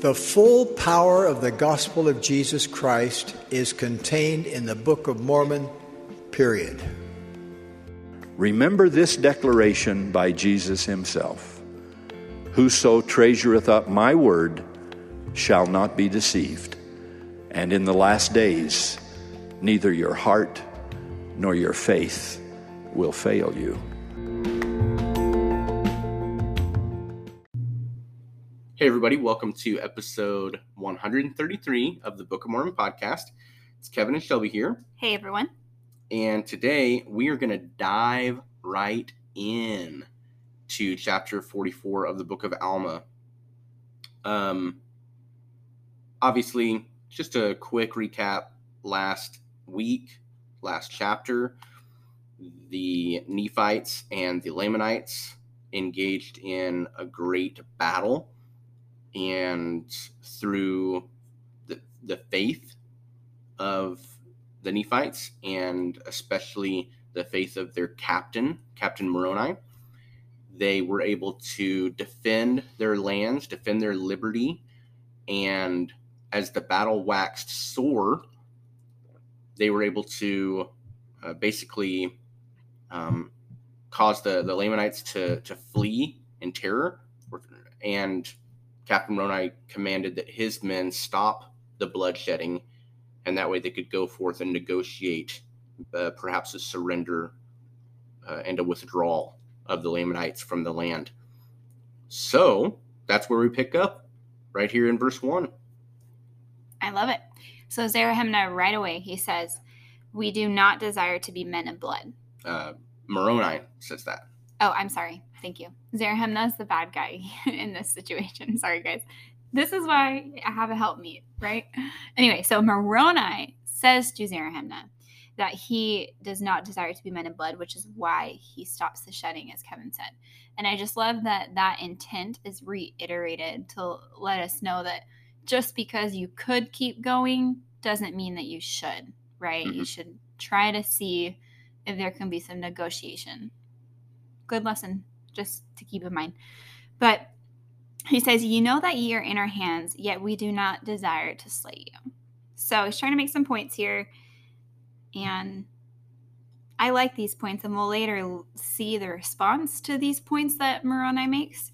The full power of the gospel of Jesus Christ is contained in the Book of Mormon, period. Remember this declaration by Jesus himself Whoso treasureth up my word shall not be deceived. And in the last days, neither your heart nor your faith will fail you. Everybody, welcome to episode 133 of the Book of Mormon podcast. It's Kevin and Shelby here. Hey, everyone. And today we are going to dive right in to chapter 44 of the book of Alma. Um, obviously, just a quick recap last week, last chapter, the Nephites and the Lamanites engaged in a great battle. And through the, the faith of the Nephites and especially the faith of their captain, Captain Moroni, they were able to defend their lands, defend their liberty, and as the battle waxed sore, they were able to uh, basically um, cause the, the Lamanites to, to flee in terror. And Captain Moroni commanded that his men stop the bloodshedding, and that way they could go forth and negotiate uh, perhaps a surrender uh, and a withdrawal of the Lamanites from the land. So that's where we pick up right here in verse 1. I love it. So Zerahemnah right away he says, "We do not desire to be men of blood." Uh, Moroni says that. Oh, I'm sorry. Thank you. Zerahemnah is the bad guy in this situation. Sorry, guys. This is why I have a help meet, right? Anyway, so Moroni says to Zerahemnah that he does not desire to be men of blood, which is why he stops the shedding, as Kevin said. And I just love that that intent is reiterated to let us know that just because you could keep going doesn't mean that you should, right? Mm-hmm. You should try to see if there can be some negotiation. Good lesson, just to keep in mind. But he says, You know that ye are in our hands, yet we do not desire to slay you. So he's trying to make some points here. And I like these points, and we'll later see the response to these points that Moroni makes.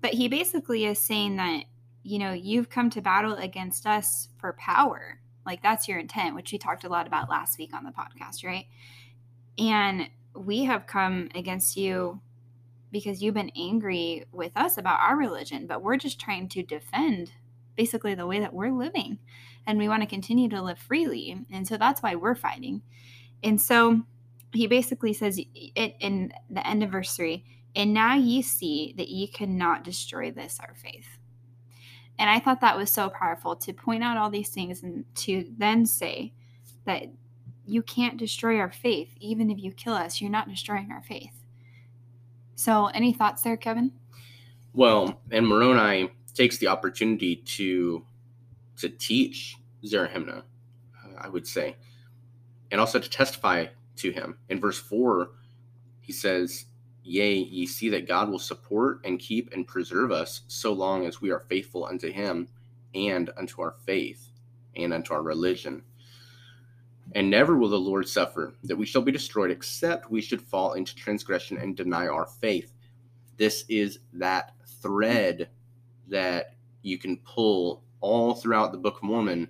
But he basically is saying that you know, you've come to battle against us for power. Like that's your intent, which we talked a lot about last week on the podcast, right? And we have come against you because you've been angry with us about our religion, but we're just trying to defend basically the way that we're living. And we want to continue to live freely. And so that's why we're fighting. And so he basically says it in the end of verse 3 and now ye see that ye cannot destroy this our faith and I thought that was so powerful to point out all these things and to then say that you can't destroy our faith. Even if you kill us, you're not destroying our faith. So, any thoughts there, Kevin? Well, and Moroni takes the opportunity to to teach Zerahemnah, uh, I would say, and also to testify to him. In verse 4, he says, Yea, ye see that God will support and keep and preserve us so long as we are faithful unto him and unto our faith and unto our religion. And never will the Lord suffer that we shall be destroyed, except we should fall into transgression and deny our faith. This is that thread that you can pull all throughout the Book of Mormon.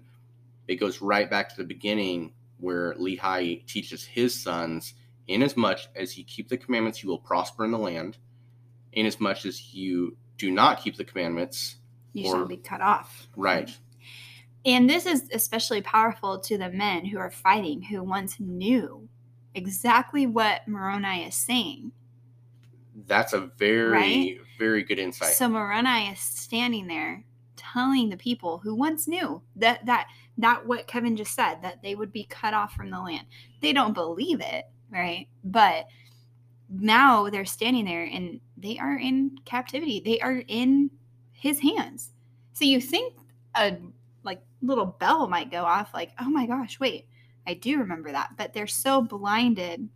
It goes right back to the beginning where Lehi teaches his sons Inasmuch as you keep the commandments, you will prosper in the land. Inasmuch as you do not keep the commandments, you or, shall be cut off. Right. And this is especially powerful to the men who are fighting, who once knew exactly what Moroni is saying. That's a very, right? very good insight. So Moroni is standing there telling the people who once knew that that that what Kevin just said that they would be cut off from the land. They don't believe it, right? But now they're standing there and they are in captivity. They are in his hands. So you think a like little bell might go off like, "Oh my gosh, wait. I do remember that." But they're so blinded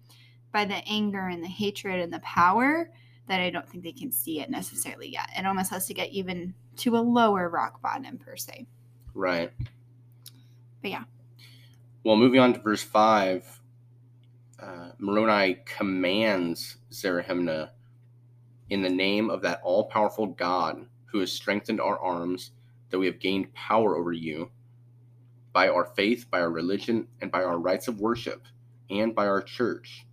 by the anger and the hatred and the power that I don't think they can see it necessarily yet. It almost has to get even to a lower rock bottom per se. Right. But yeah. Well, moving on to verse 5, uh, Moroni commands Zerahemnah in the name of that all powerful God who has strengthened our arms, that we have gained power over you by our faith, by our religion, and by our rites of worship, and by our church,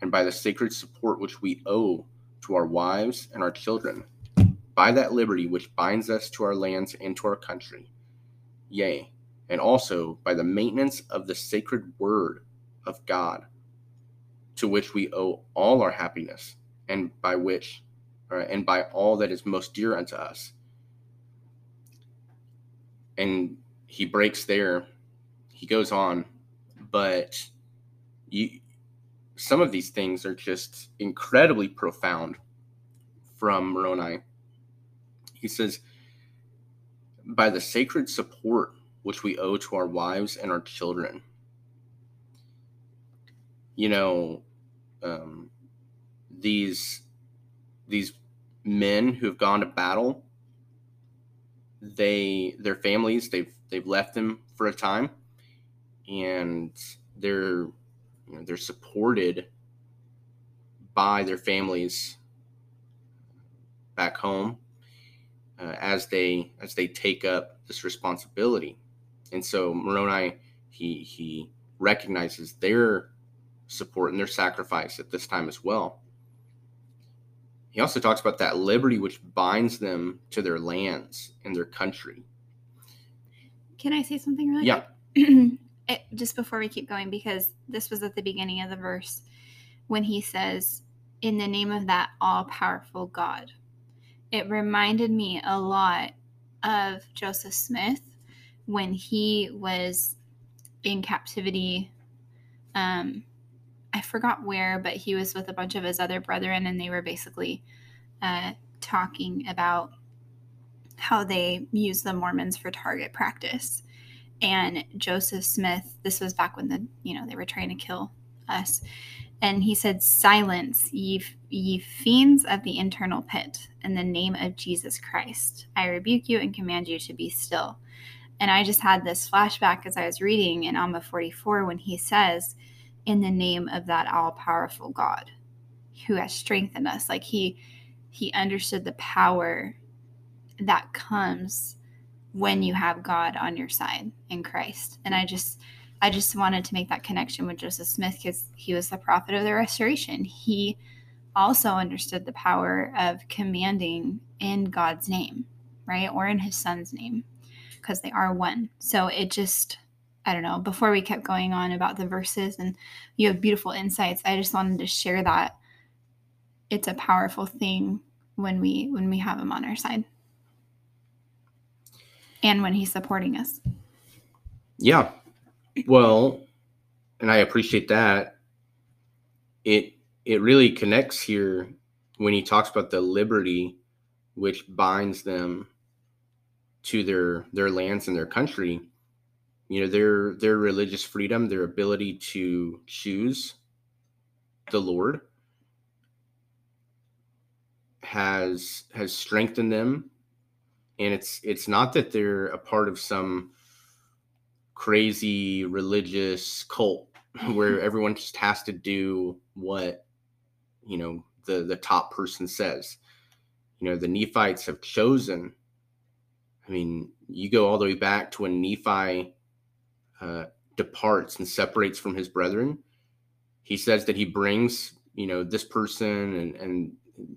and by the sacred support which we owe to our wives and our children, by that liberty which binds us to our lands and to our country. Yea, and also by the maintenance of the sacred word of God, to which we owe all our happiness, and by which, uh, and by all that is most dear unto us. And he breaks there. He goes on, but you, some of these things are just incredibly profound from Moroni. He says, by the sacred support which we owe to our wives and our children. You know, um, these these men who have gone to battle, they their families they've they've left them for a time, and they're you know, they're supported by their families back home uh, as they as they take up this responsibility. And so Moroni he he recognizes their support and their sacrifice at this time as well. He also talks about that liberty which binds them to their lands and their country. Can I say something really Yeah. it, just before we keep going, because this was at the beginning of the verse when he says, In the name of that all powerful God. It reminded me a lot of Joseph Smith when he was in captivity. Um, I forgot where, but he was with a bunch of his other brethren, and they were basically uh, talking about how they use the Mormons for target practice. And Joseph Smith, this was back when the you know they were trying to kill us, and he said, "Silence, ye ye fiends of the internal pit, in the name of Jesus Christ, I rebuke you and command you to be still." And I just had this flashback as I was reading in Alma 44 when he says, "In the name of that all-powerful God, who has strengthened us," like he he understood the power that comes when you have God on your side in Christ. And I just I just wanted to make that connection with Joseph Smith because he was the prophet of the restoration. He also understood the power of commanding in God's name, right? Or in his son's name, because they are one. So it just I don't know, before we kept going on about the verses and you have beautiful insights, I just wanted to share that it's a powerful thing when we when we have him on our side and when he's supporting us. Yeah. Well, and I appreciate that. It it really connects here when he talks about the liberty which binds them to their their lands and their country. You know, their their religious freedom, their ability to choose the Lord has has strengthened them. And it's it's not that they're a part of some crazy religious cult where everyone just has to do what you know the the top person says. You know the nephites have chosen i mean you go all the way back to when nephi uh, departs and separates from his brethren he says that he brings you know this person and and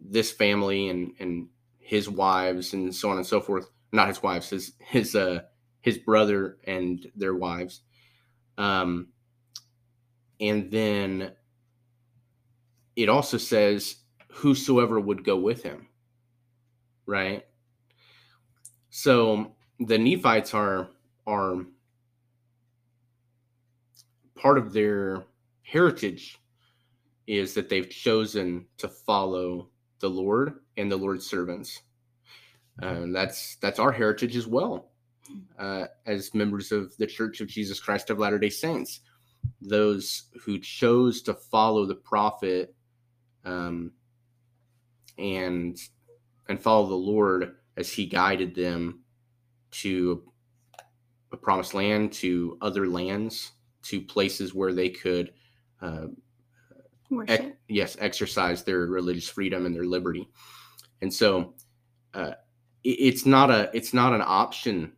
this family and and his wives and so on and so forth. Not his wives, his his uh his brother and their wives. Um and then it also says whosoever would go with him. Right? So the Nephites are are part of their heritage is that they've chosen to follow the Lord and the Lord's servants. And that's that's our heritage as well, uh, as members of the Church of Jesus Christ of Latter Day Saints. Those who chose to follow the prophet um, and and follow the Lord as He guided them to a promised land, to other lands, to places where they could, uh, ex- yes, exercise their religious freedom and their liberty. And so, uh, it- it's not a it's not an option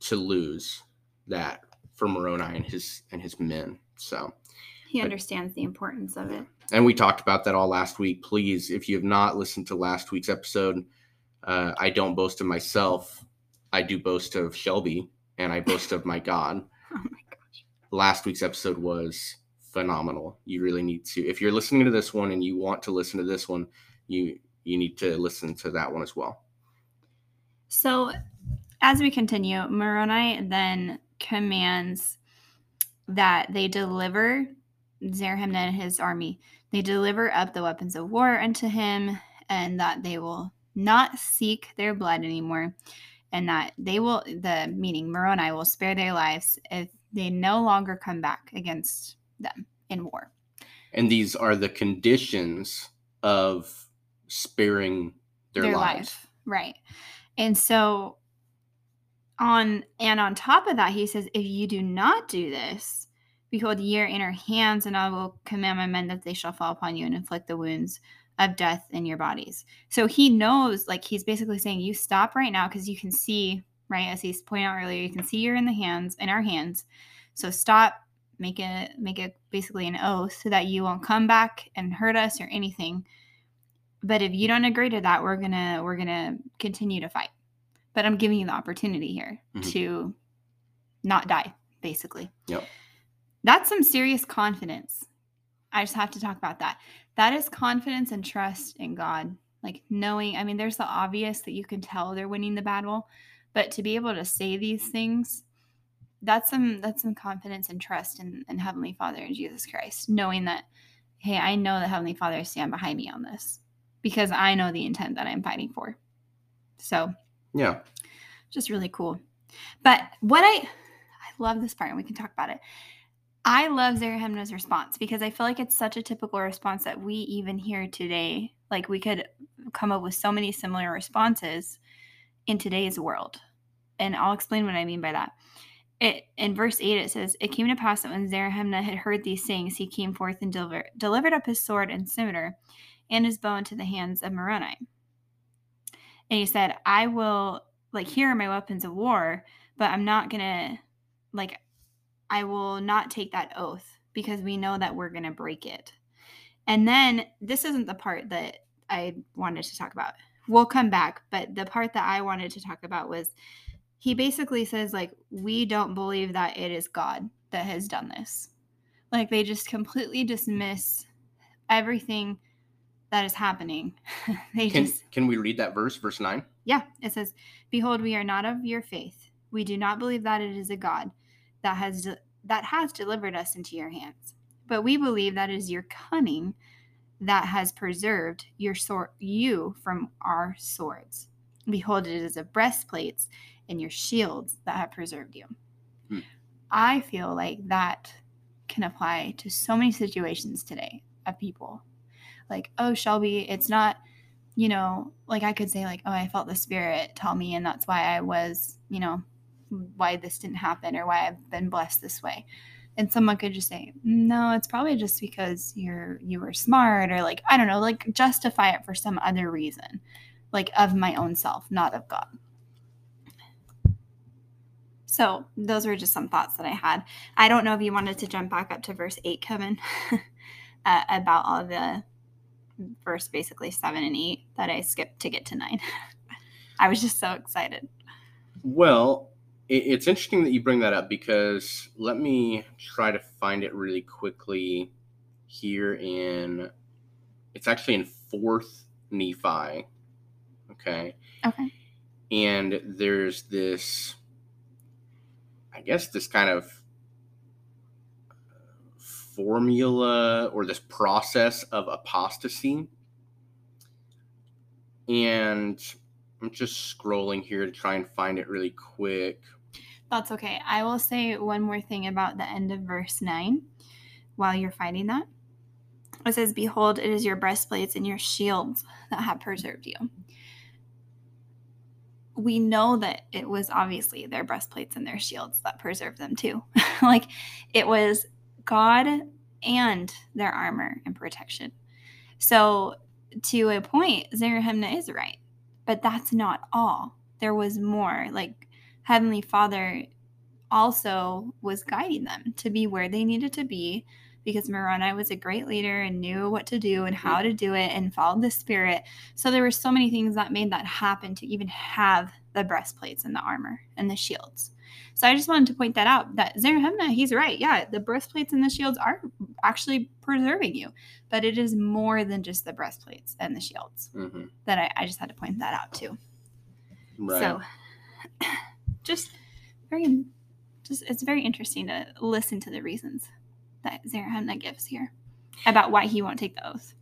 to lose that for Moroni and his and his men. So, he understands the importance of it. and we talked about that all last week. Please, if you have not listened to last week's episode, uh, I don't boast of myself. I do boast of Shelby, and I boast of my God. Last week's episode was phenomenal. You really need to. If you're listening to this one and you want to listen to this one, you you need to listen to that one as well. So, as we continue, Moroni then commands that they deliver Zerahemnah and his army. They deliver up the weapons of war unto him, and that they will not seek their blood anymore, and that they will, the meaning Moroni will spare their lives if they no longer come back against them in war. And these are the conditions of sparing their, lives. life. Right. And so on and on top of that, he says, if you do not do this, behold, ye are in our hands, and I will command my men that they shall fall upon you and inflict the wounds of death in your bodies. So he knows, like he's basically saying, you stop right now because you can see, right, as he's pointing out earlier, you can see you're in the hands, in our hands. So stop, make it make it basically an oath so that you won't come back and hurt us or anything. But if you don't agree to that we're gonna we're gonna continue to fight. But i'm giving you the opportunity here Mhm. to not die basically. Yep. that's some serious confidence. I just have to talk about that. That is confidence and trust in god. Like knowing i mean there's the obvious that you can tell they're winning the battle but to be able to say these things that's some that's some confidence and trust in, in heavenly father in jesus christ knowing that hey i know that heavenly father stand behind me on this because i know the intent that i'm fighting for. So Yeah. just really cool. But what i i love this part and we can talk about it. I love Zerahemnah's response because i feel like it's such a typical response that we even hear today. Like we could come up with so many similar responses in today's world and i'll explain what i mean by that. It in verse 8 it says it came to pass that when Zerahemnah had heard these things he came forth and deliver, delivered up his sword and scimitar and his bow into the hands of moroni. And he said i will like here are my weapons of war but i'm not gonna like i will not take that oath because we know that we're gonna break it. And then this isn't the part that i wanted to talk about. We'll come back but the part that i wanted to talk about was he basically says like we don't believe that it is god that has done this like they just completely dismiss everything that is happening they Can just can we read that verse, verse nine? yeah, it says, "Behold, we are not of your faith. We do not believe that it is a God that has de- that has delivered us into your hands, but we believe that it is your cunning that has preserved your sword you from our swords. Behold, it is of breastplates and your shields that have preserved you." Hmm. I feel like that can apply to so many situations today of people. Like, oh, Shelby, it's not you know, like I could say, like, oh, I felt the spirit tell me, and that's why I was, you know, why this didn't happen or why I've been blessed this way. And someone could just say, no, it's probably just because you're you were smart or like I don't know, like justify it for some other reason, like of my own self, not of God. So those were just some thoughts that I had. I don't know if you wanted to jump back up to verse eight, Kevin, uh, about all the verse basically seven and eight that I skipped to get to nine. I was just so excited. Well, it, it's interesting that you bring that up because let me try to find it really quickly here in it's actually in fourth Nephi. Okay. Okay. And there's this I guess this kind of formula or this process of apostasy. And I'm just scrolling here to try and find it really quick. That's okay. I will say one more thing about the end of verse nine while you're finding that. it says, Behold, it is your breastplates and your shields that have preserved you. We know that it was obviously their breastplates and their shields that preserved them too. like it was God and their armor and protection. So, to a point, Zerahemnah is right, but that's not all. There was more. Like Heavenly Father also was guiding them to be where they needed to be because Moroni was a great leader and knew what to do and how to do it and followed the spirit. So there were so many things that made that happen to even have the breastplates and the armor and the shields. So I just wanted to point that out that Zerahemnah, he's right. Yeah, the breastplates and the shields are actually preserving you, but it is more than just the breastplates and the shields. Mm-hmm. That I, I just had to point that out too. Right. So just very just it's very interesting to listen to the reasons that Zerahemnah gives here about why he won't take the oath.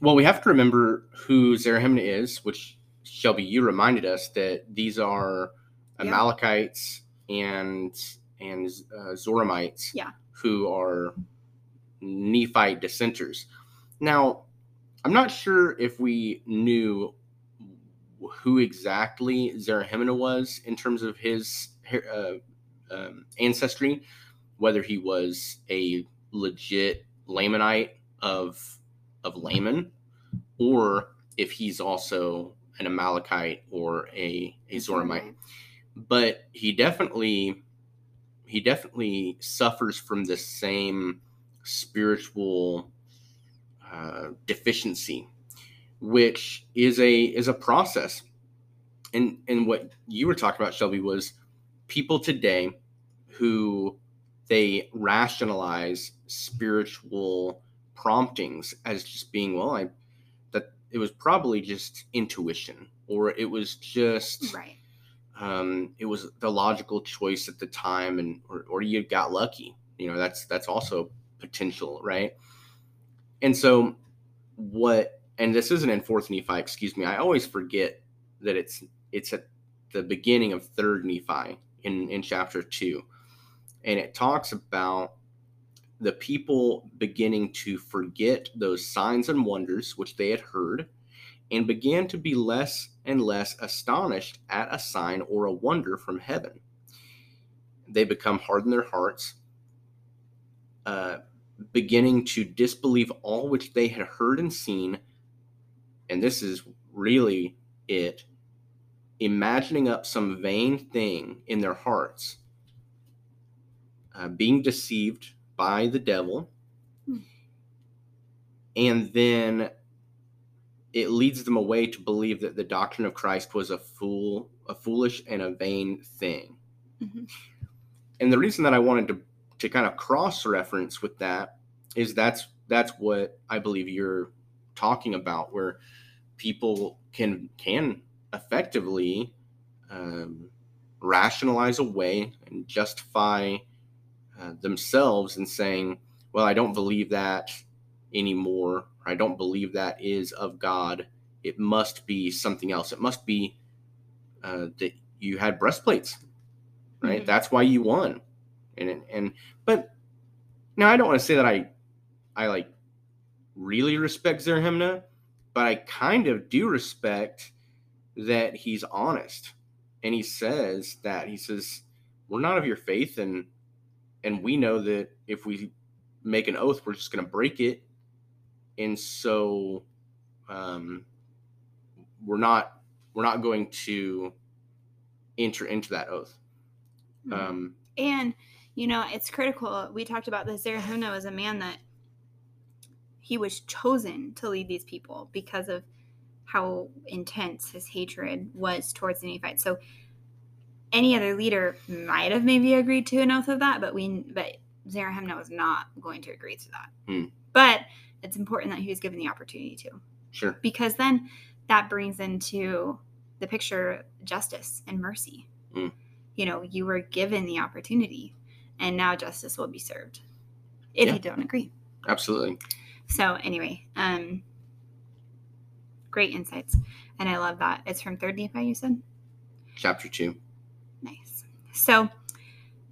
Well, we have to remember who Zerahemnah is, which Shelby, you reminded us that these are Yeah. Amalekites and and uh, Zoramites, Yeah. who are Nephite dissenters. Now, I'm not sure if we knew who exactly Zarahemna was in terms of his uh, um, ancestry, whether he was a legit Lamanite of of Laman, or if he's also an Amalekite or a a Zoramite. But he definitely he definitely suffers from the same spiritual uh, deficiency, which is a is a process. And and what you were talking about, Shelby, was people today who they rationalize spiritual promptings as just being well, I that it was probably just intuition or it was just Right. um, it was the logical choice at the time and or, or you got lucky. You know that's that's also potential right? And so what and this isn't in fourth nephi excuse me i always forget that it's it's at the beginning of third nephi in in chapter two and it talks about the people beginning to forget those signs and wonders which they had heard and began to be less and less astonished at a sign or a wonder from heaven. They become hard in their hearts, uh, beginning to disbelieve all which they had heard and seen. And this is really it imagining up some vain thing in their hearts, uh, being deceived by the devil. Hmm. And then it leads them away to believe that the doctrine of Christ was a fool, a foolish and a vain thing. Mhm. And the reason that I wanted to to kind of cross reference with that is that's that's what I believe you're talking about, where people can can effectively um, rationalize away and justify uh, themselves and saying, "Well, I don't believe that anymore. I don't believe that is of God. It must be something else. It must be uh, that you had breastplates, right? Mhm. That's why you won." And and but now I don't want to say that I I like really respect Zerahemnah, but I kind of do respect that he's honest and he says that he says we're not of your faith and and we know that if we make an oath we're just going to break it and so um, we're not we're not going to enter into that oath Mhm. um, And you know, it's critical. We talked about this. Zerahemnah was a man that he was chosen to lead these people because of how intense his hatred was towards the Nephites. So any other leader might have maybe agreed to an oath of that, but we but Zerahemnah was not going to agree to that. Hmm. But it's important that he was given the opportunity to sure because then that brings into the picture justice and mercy. Mm. You know, you were given the opportunity, and now justice will be served if Yeah. you don't agree. absolutely So anyway, um, great insights, and I love that. It's from Third Nephi. You said chapter 2 nice. So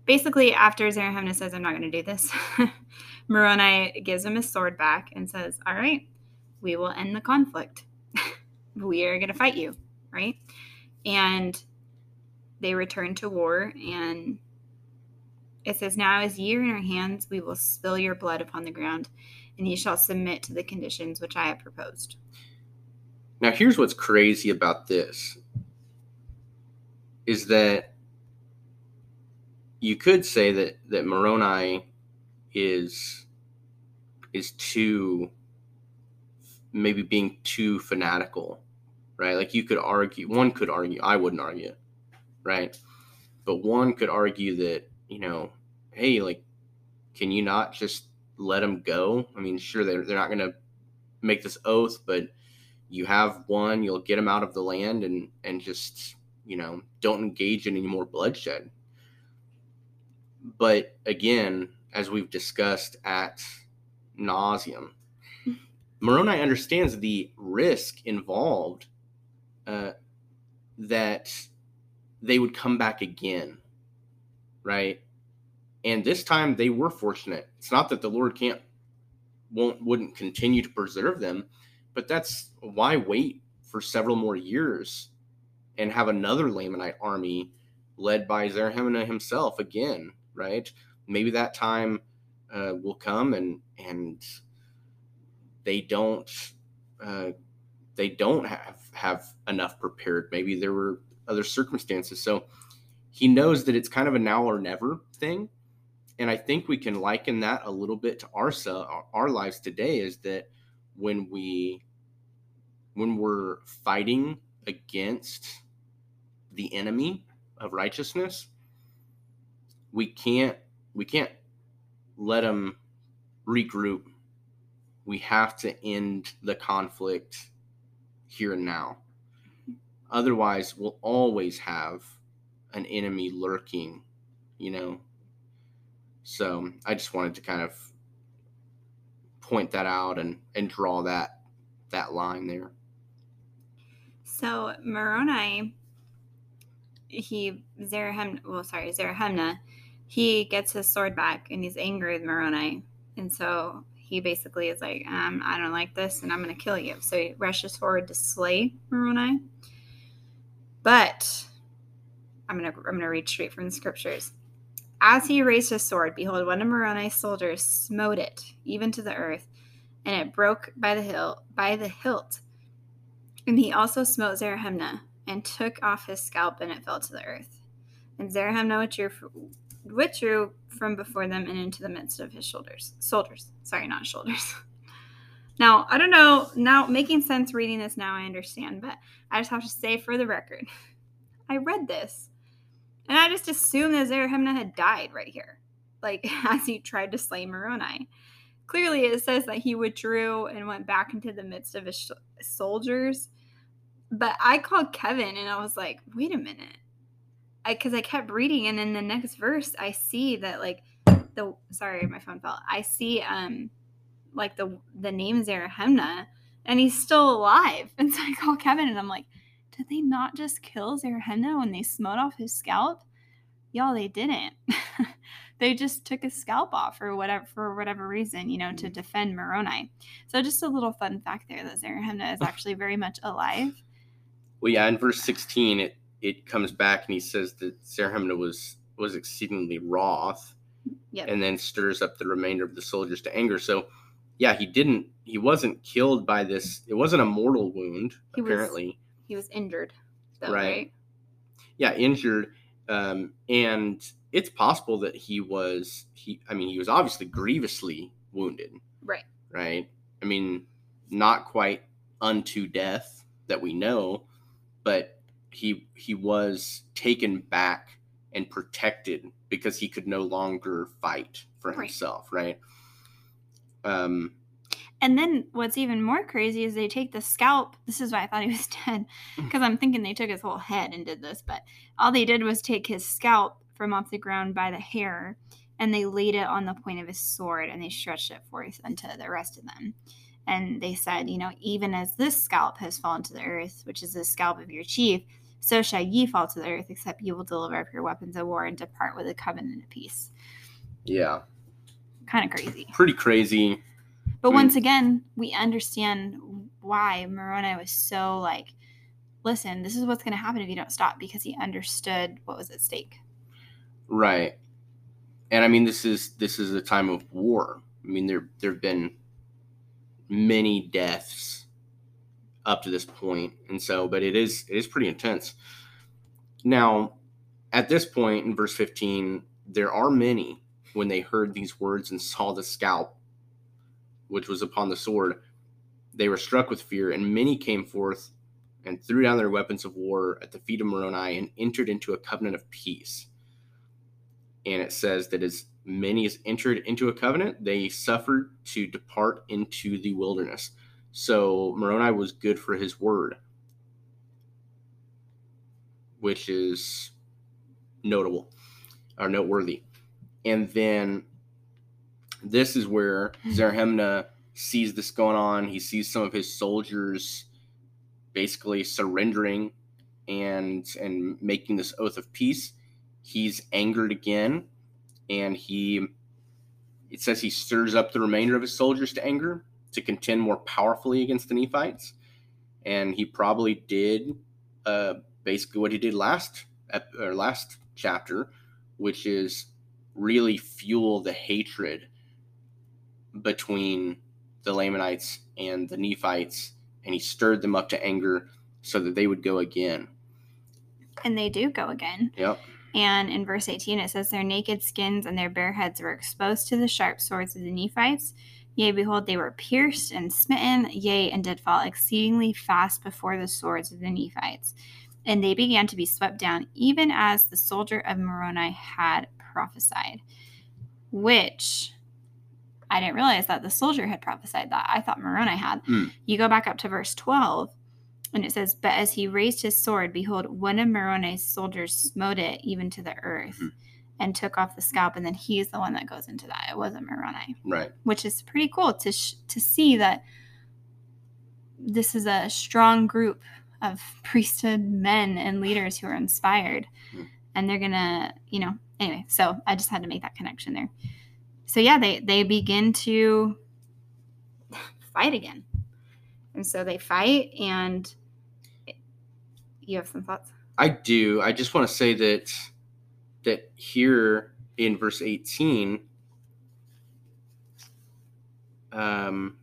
basically, after Zerahemnah says, "I'm not going to do this," Moroni gives him his sword back and says, All right, we will end the conflict. we are going to fight you, right? And they return to war, and it says, Now as ye in our hands, we will spill your blood upon the ground, and ye shall submit to the conditions which I have proposed. Now, here's what's crazy about this is that you could say that that Moroni is is too maybe being too fanatical, right? Like you could argue, one could argue, I wouldn't argue, right? But one could argue that, you know, hey, like, can you not just let them go? I mean, sure, they're, they're not going to make this oath, but you have one, you'll get them out of the land and, and just, you know, don't engage in any more bloodshed. But again, as we've discussed at nauseum, Moroni understands the risk involved uh, that they would come back again, right? And this time they were fortunate. It's not that the Lord can't won't wouldn't continue to preserve them, but that's why wait for several more years and have another Lamanite army led by Zerahemnah himself again, right? Maybe that time uh, will come and and they don't uh, they don't have have enough prepared. Maybe there were other circumstances. So he knows that it's kind of a now or never thing. And I think we can liken that a little bit to our our lives today is that when we when we're fighting against the enemy of righteousness, we can't we can't let them regroup we have to end the conflict here and now. Otherwise, we'll always have an enemy lurking, you know. So I just wanted to kind of point that out and and draw that that line there. So Moroni, he Zerahem, well, sorry, Zerahemnah, he gets his sword back and he's angry with Moroni, and so he basically is like, um, I don't like this and I'm going to kill you. So he rushes forward to slay Moroni. But I'm going to I'm going to read straight from the scriptures. As he raised his sword, behold, one of Moroni's soldiers smote it even to the earth, and it broke by the hill by the hilt. And he also smote Zerahemnah and took off his scalp, and it fell to the earth. And Zerahemnah withdrew, withdrew from before them and into the midst of his shoulders. Soldiers. Sorry, not shoulders. Now, I don't know, now making sense reading this now, I understand, but I just have to say for the record, I read this and I just assumed that Zerahemnah had died right here, like as he tried to slay Moroni. Clearly, it says that he withdrew and went back into the midst of his sh- soldiers. But I called Kevin and I was like, wait a minute because I, I kept reading and in the next verse I see that like the sorry my phone fell. I see um like the the name Zerahemnah and he's still alive. And so I call Kevin and I'm like did they not just kill Zerahemnah when they smote off his scalp? Y'all they didn't. They just took his scalp off for whatever for whatever reason you know to mm. defend Moroni. So just a little fun fact there that Zerahemnah is actually very much alive. Well yeah in verse 16 it it comes back and he says that Zerahemnah was was exceedingly wroth, yep. and then stirs up the remainder of the soldiers to anger. So, yeah, he didn't. He wasn't killed by this. It wasn't a mortal wound. He apparently, was, he was injured. Though, right. right. Yeah, injured, um, and it's possible that he was. He. I mean, he was obviously grievously wounded. Right. Right. I mean, not quite unto death that we know, but he he was taken back and protected because he could no longer fight for himself, right? right? Um, and then what's even more crazy is they take the scalp. This is why I thought he was dead because I'm thinking they took his whole head and did this, but all they did was take his scalp from off the ground by the hair and they laid it on the point of his sword and they stretched it forth unto the rest of them. And they said, you know, even as this scalp has fallen to the earth, which is the scalp of your chief, so shall ye fall to the earth, except ye will deliver up your weapons of war and depart with a covenant of peace. Yeah. kind of crazy. Pretty crazy. But Mm. once again, we understand why Moroni was so like, listen, this is what's going to happen if you don't stop because he understood what was at stake. Right. And I mean this is this is a time of war. I mean there there've been many deaths up to this. And so but it is it is pretty intense. Now, at this point in verse 15, there are many when they heard these words and saw the scalp which was upon the sword, they were struck with fear, and many came forth and threw down their weapons of war at the feet of Moroni and entered into a covenant of peace and it says that as many as entered into a covenant, they suffered to depart into the wilderness. So Moroni was good for his word, which is notable or noteworthy. And then this is where hmm. Zerahemnah sees this going on. He sees some of his soldiers basically surrendering and and making this oath of peace he's angered again and he it says he stirs up the remainder of his soldiers to anger to contend more powerfully against the nephites and he probably did uh, basically what he did last ep- or last chapter which is really fuel the hatred between the lamanites and the nephites and he stirred them up to anger so that they would go again And they do go again. yep And in verse 18, it says, Their naked skins and their bare heads were exposed to the sharp swords of the Nephites. Yea, behold, they were pierced and smitten, yea, and did fall exceedingly fast before the swords of the Nephites. And they began to be swept down, even as the soldier of Moroni had prophesied. Which I didn't realize that the soldier had prophesied that. I thought Moroni had. Hmm. You go back up to verse 12, and it says, But as he raised his sword, behold, one of Moroni's soldiers smote it even to the earth Mhm. And took off the scalp. And then he's the one that goes into that. It wasn't Moroni, right which is pretty cool to, sh- to see that this is a strong group of priesthood men and leaders who are inspired. Mhm. And they're to, you know, anyway, so I just had to make that connection there. So yeah, they, they begin to fight again. And so they fight and you have some thoughts? I do. I just want to say that that here in verse 18 um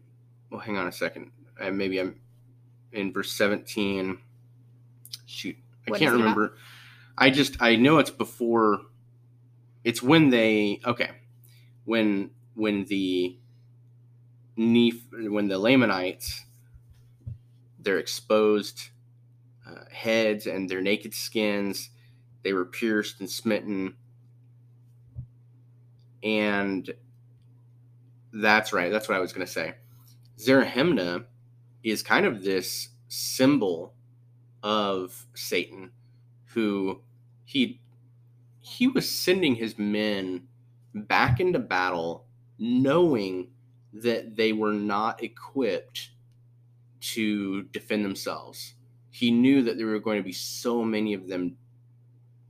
well hang on a second. Uh, maybe I'm in verse 17. Shoot. I What can't it about? remember. I just I know it's before it's when they okay. When when the Neph when the Lamanites they're exposed uh, heads and their naked skins. They were pierced and smitten. And that's right. That's what I was going to say. Zerahemnah is kind of this symbol of Satan who he he was sending his men back into battle knowing that they were not equipped to defend themselves he knew that there were going to be so many of them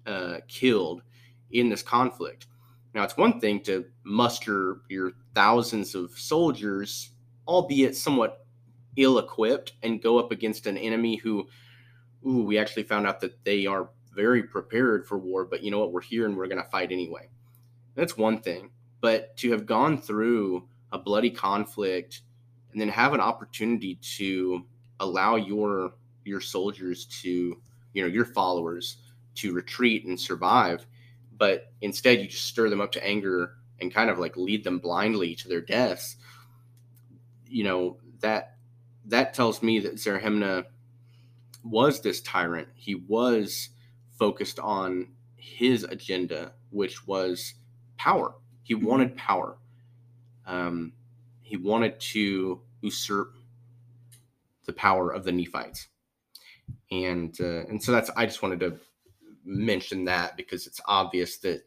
uh, killed in this conflict. Now, it's one thing to muster your thousands of soldiers, albeit somewhat ill equipped, and go up against an enemy who, ooh, we actually found out that they are very prepared for war, but you know what? We're here and we're going to fight anyway. That's one thing. But to have gone through a bloody conflict and then have an opportunity to allow your your soldiers to, you know, your followers to retreat and survive, but instead you just stir them up to anger and kind of like lead them blindly to their deaths. You know, that that tells me that Zerahemnah was this tyrant. He was focused on his agenda, which was power. He wanted power. Um, he wanted to usurp the power of the Nephites and uh, and so that's I just wanted to mention that because it's obvious that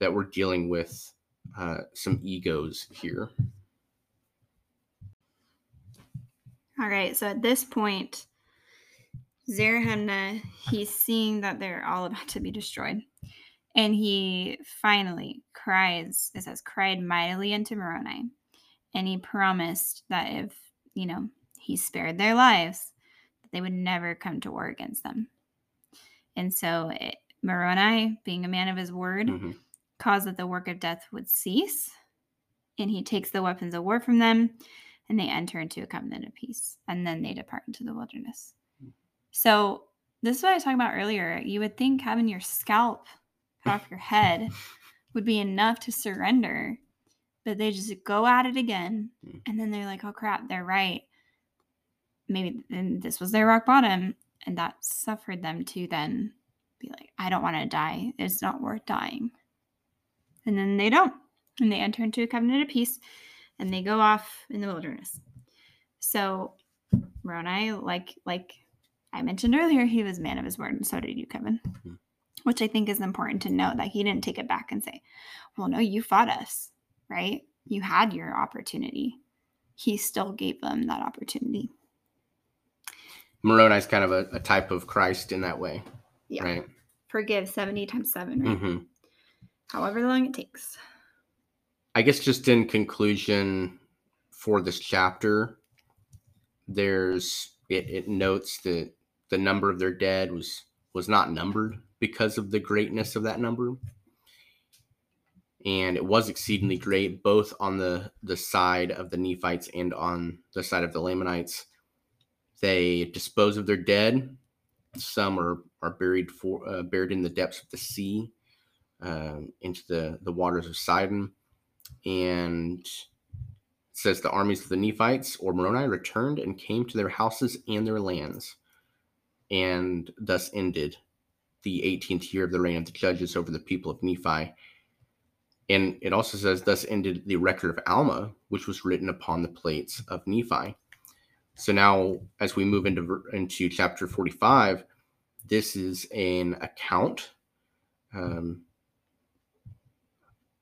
that we're dealing with uh, some egos here. All right. So at this point, Zerahemnah, he's seeing that they're all about to be destroyed. And he finally cries, it says, cried mightily unto Moroni. And he promised that if, you know, he spared their lives, that they would never come to war against them. And so it, Moroni, being a man of his word, Mhm. caused that the work of death would cease. And he takes the weapons of war from them, and they enter into a covenant of peace. And then they depart into the wilderness. So, this is what I was talking about earlier. You would think having your scalp cut off your head would be enough to surrender, but they just go at it again. Mm. And then they're like, oh crap, they're right. Maybe then this was their rock bottom. And that suffered them to then be like, I don't want to die. It's not worth dying. And then they don't. And they enter into a covenant of peace and they go off in the wilderness. So Moroni, like like I mentioned earlier, he was man of his word, and so did you, Kevin. Mhm. Which I think is important to note that he didn't take it back and say, Well, no, you fought us, right? You had your opportunity. He still gave them that opportunity. Moroni is kind of a, a type of Christ in that way, Yeah. right? Forgive 70 times 7, right? hmm However long it takes. I guess just in conclusion for this chapter, there's it, it notes that the number of their dead was was not numbered because of the greatness of that number. And it was exceedingly great, both on the, the side of the Nephites and on the side of the Lamanites. They dispose of their dead. Some are, are buried for uh, buried in the depths of the sea, um, into the, the waters of Sidon and says the armies of the Nephites or Moroni returned and came to their houses and their lands, and thus ended the 18th year of the reign of the judges over the people of Nephi. And it also says, thus ended the record of Alma, which was written upon the plates of Nephi. So now, as we move into into chapter 45, this is an account. Um,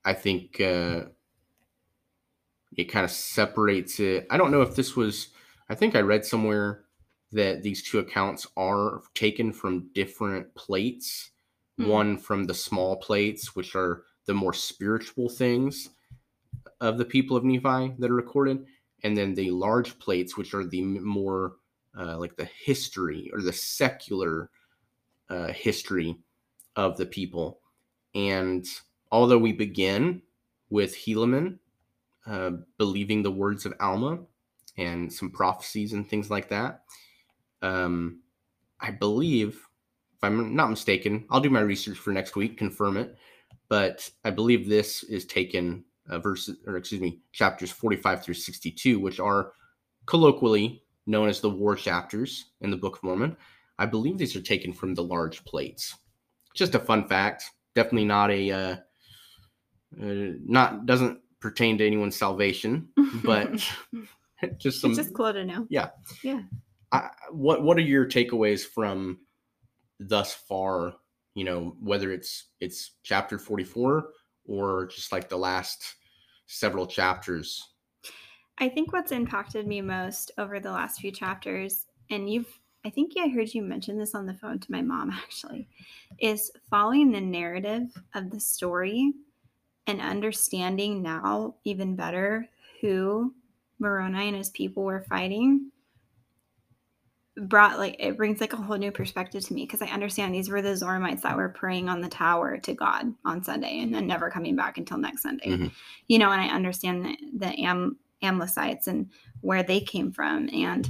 I think uh, it kind of separates it. I don't know if this was, I think I read somewhere that these two accounts are taken from different plates. Hmm. One from the small plates, which are the more spiritual things of the people of Nephi that are recorded, and then the large plates, which are the more uh, like the history or the secular uh, history of the people. And although we begin with Helaman uh, believing the words of Alma and some prophecies and things like that, um, I believe, if I'm not mistaken, I'll do my research for next week, confirm it. But I believe this is taken uh, verses, or excuse me, chapters 45 through 62, which are colloquially known as the war chapters in the Book of Mormon. I believe these are taken from the large plates. Just a fun fact. Definitely not a uh, uh, not doesn't pertain to anyone's salvation, but just some. it's just cool to know. Yeah. Yeah. I, what what are your takeaways from thus far? You know, whether it's it's chapter forty four or just like the last several chapters. I think what's impacted me most over the last few chapters, and you've, I think I heard you mention this on the phone to my mom actually, is following the narrative of the story and understanding now even better who Moroni and his people were fighting brought like it brings like a whole new perspective to me because I understand these were the Zoramites that were praying on the tower to God on Sunday and then never coming back until next Sunday. Mhm. You know, and I understand the, the Am Amlicites and where they came from and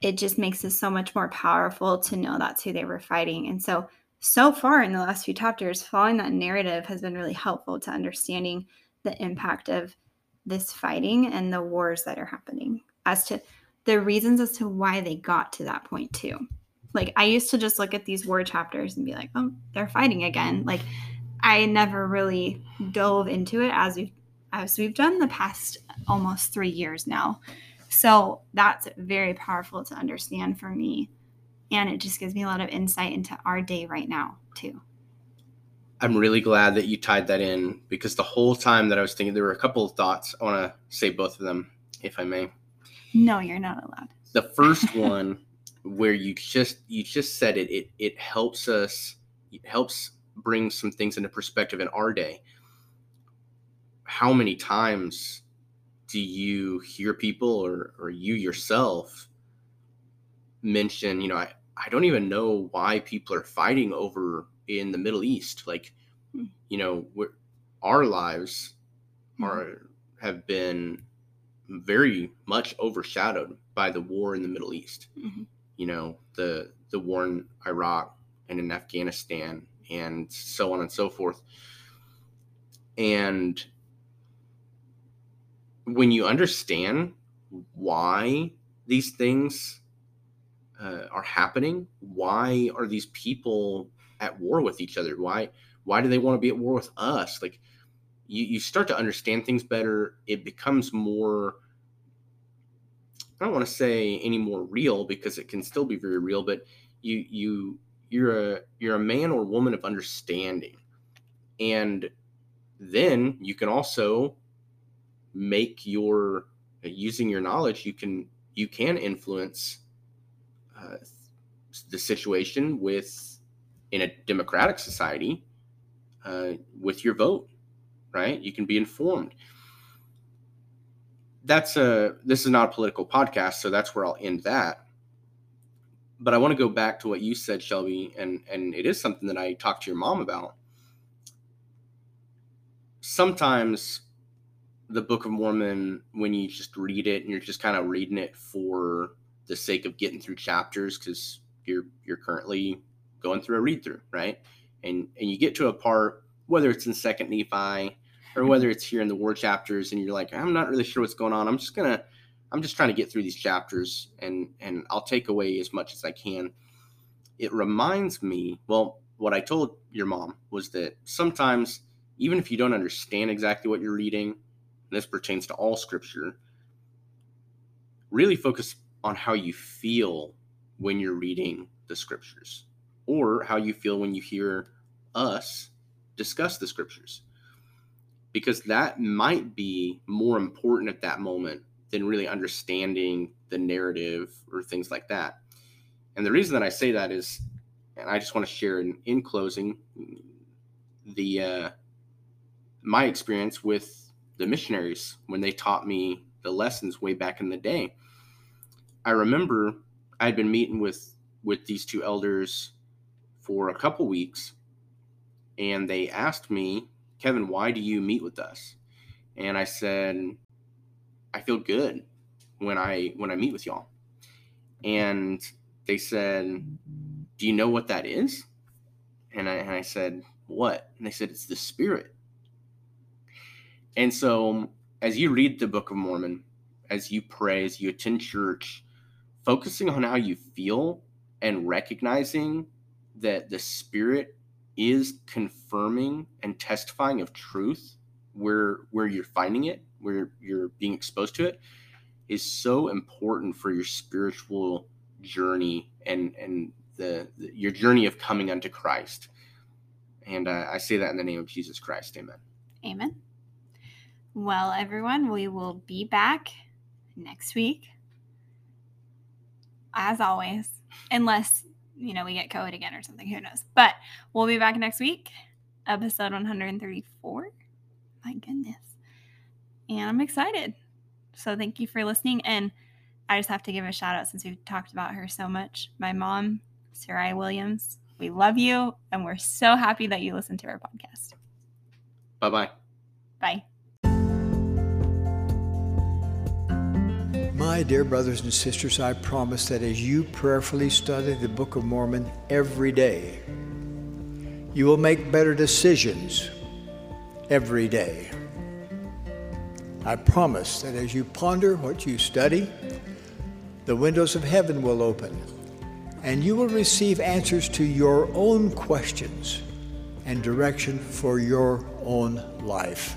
it just makes it so much more powerful to know that's who they were fighting. And so so far in the last few chapters, following that narrative has been really helpful to understanding the impact of this fighting and the wars that are happening as to the reasons as to why they got to that point too. Like I used to just look at these war chapters and be like, "Oh, they're fighting again." Like I never really dove into it as we've as we've done the past almost 3 years now. So that's very powerful to understand for me and it just gives me a lot of insight into our day right now too. I'm really glad that you tied that in because the whole time that I was thinking, there were a couple of thoughts. I want to say both of them, if I may. No, you're not allowed. The first one, where you just you just said it, it it helps us, it helps bring some things into perspective in our day. How many times do you hear people or, or you yourself mention, you know, I, I don't even know why people are fighting over in the Middle East. Like, hmm. you know, our lives hmm. are have been very much overshadowed by the war in the Middle East. Mm-hmm. You know, the the war in Iraq and in Afghanistan and so on and so forth. And when you understand why these things uh, are happening, why are these people at war with each other? Why why do they want to be at war with us? Like you, you start to understand things better. It becomes more I don't want to say any more real because it can still be very real, but you you you're a you're a man or woman of understanding. And then you can also make your using your knowledge you can you can influence uh, the situation with in a democratic society uh, with your vote right? You can be informed. That's a this is not a political podcast so that's where i'll end that. But i want to go back to what you said shelby and and it is something that i talked to your mom about. Sometimes the book of mormon when you just read it and you're just kind of reading it for the sake of getting through chapters because you're you're currently going through a read through right? And and you get to a part whether it's in second nephi or mm-hmm. whether it's here in the war chapters and you're like i'm not really sure what's going on. I'm just gonna i'm just trying to get through these chapters and and i'll take away as much as i can. It reminds me well what i told your mom was that sometimes even if you don't understand exactly what you're reading and this pertains to all scripture really focus on how you feel when you're reading the scriptures or how you feel when you hear us discuss the scriptures because that might be more important at that moment than really understanding the narrative or things like that. And the reason that I say that is, and I just want to share in, in closing the uh, my experience with the missionaries when they taught me the lessons way back in the day. I remember I'd been meeting with with these two elders for a couple weeks, and they asked me Kevin, why do you meet with us? And I said, I feel good when I when I meet with y'all. And they said, Do you know what that is? And I, and I said, What? And they said, It's the Spirit. And so, as you read the Book of Mormon, as you pray, as you attend church, focusing on how you feel and recognizing that the Spirit is confirming and testifying of truth where where you're finding it where you're being exposed to it is so important for your spiritual journey and and the, the your journey of coming unto Christ. And uh, I say that in the name of Jesus Christ. Amen. Amen. Well everyone we will be back next week. As always unless you know, we get COVID again or something. Who knows? But we'll be back next week, episode 134. My goodness. And I'm excited. So thank you for listening. And I just have to give a shout out since we've talked about her so much. My mom, Sarai Williams, we love you. And we're so happy that you listen to our podcast. Bye-bye. Bye. My dear brothers and sisters, I promise that as you prayerfully study the Book of Mormon every day, you will make better decisions every day. I promise that as you ponder what you study, the windows of heaven will open and you will receive answers to your own questions and direction for your own life.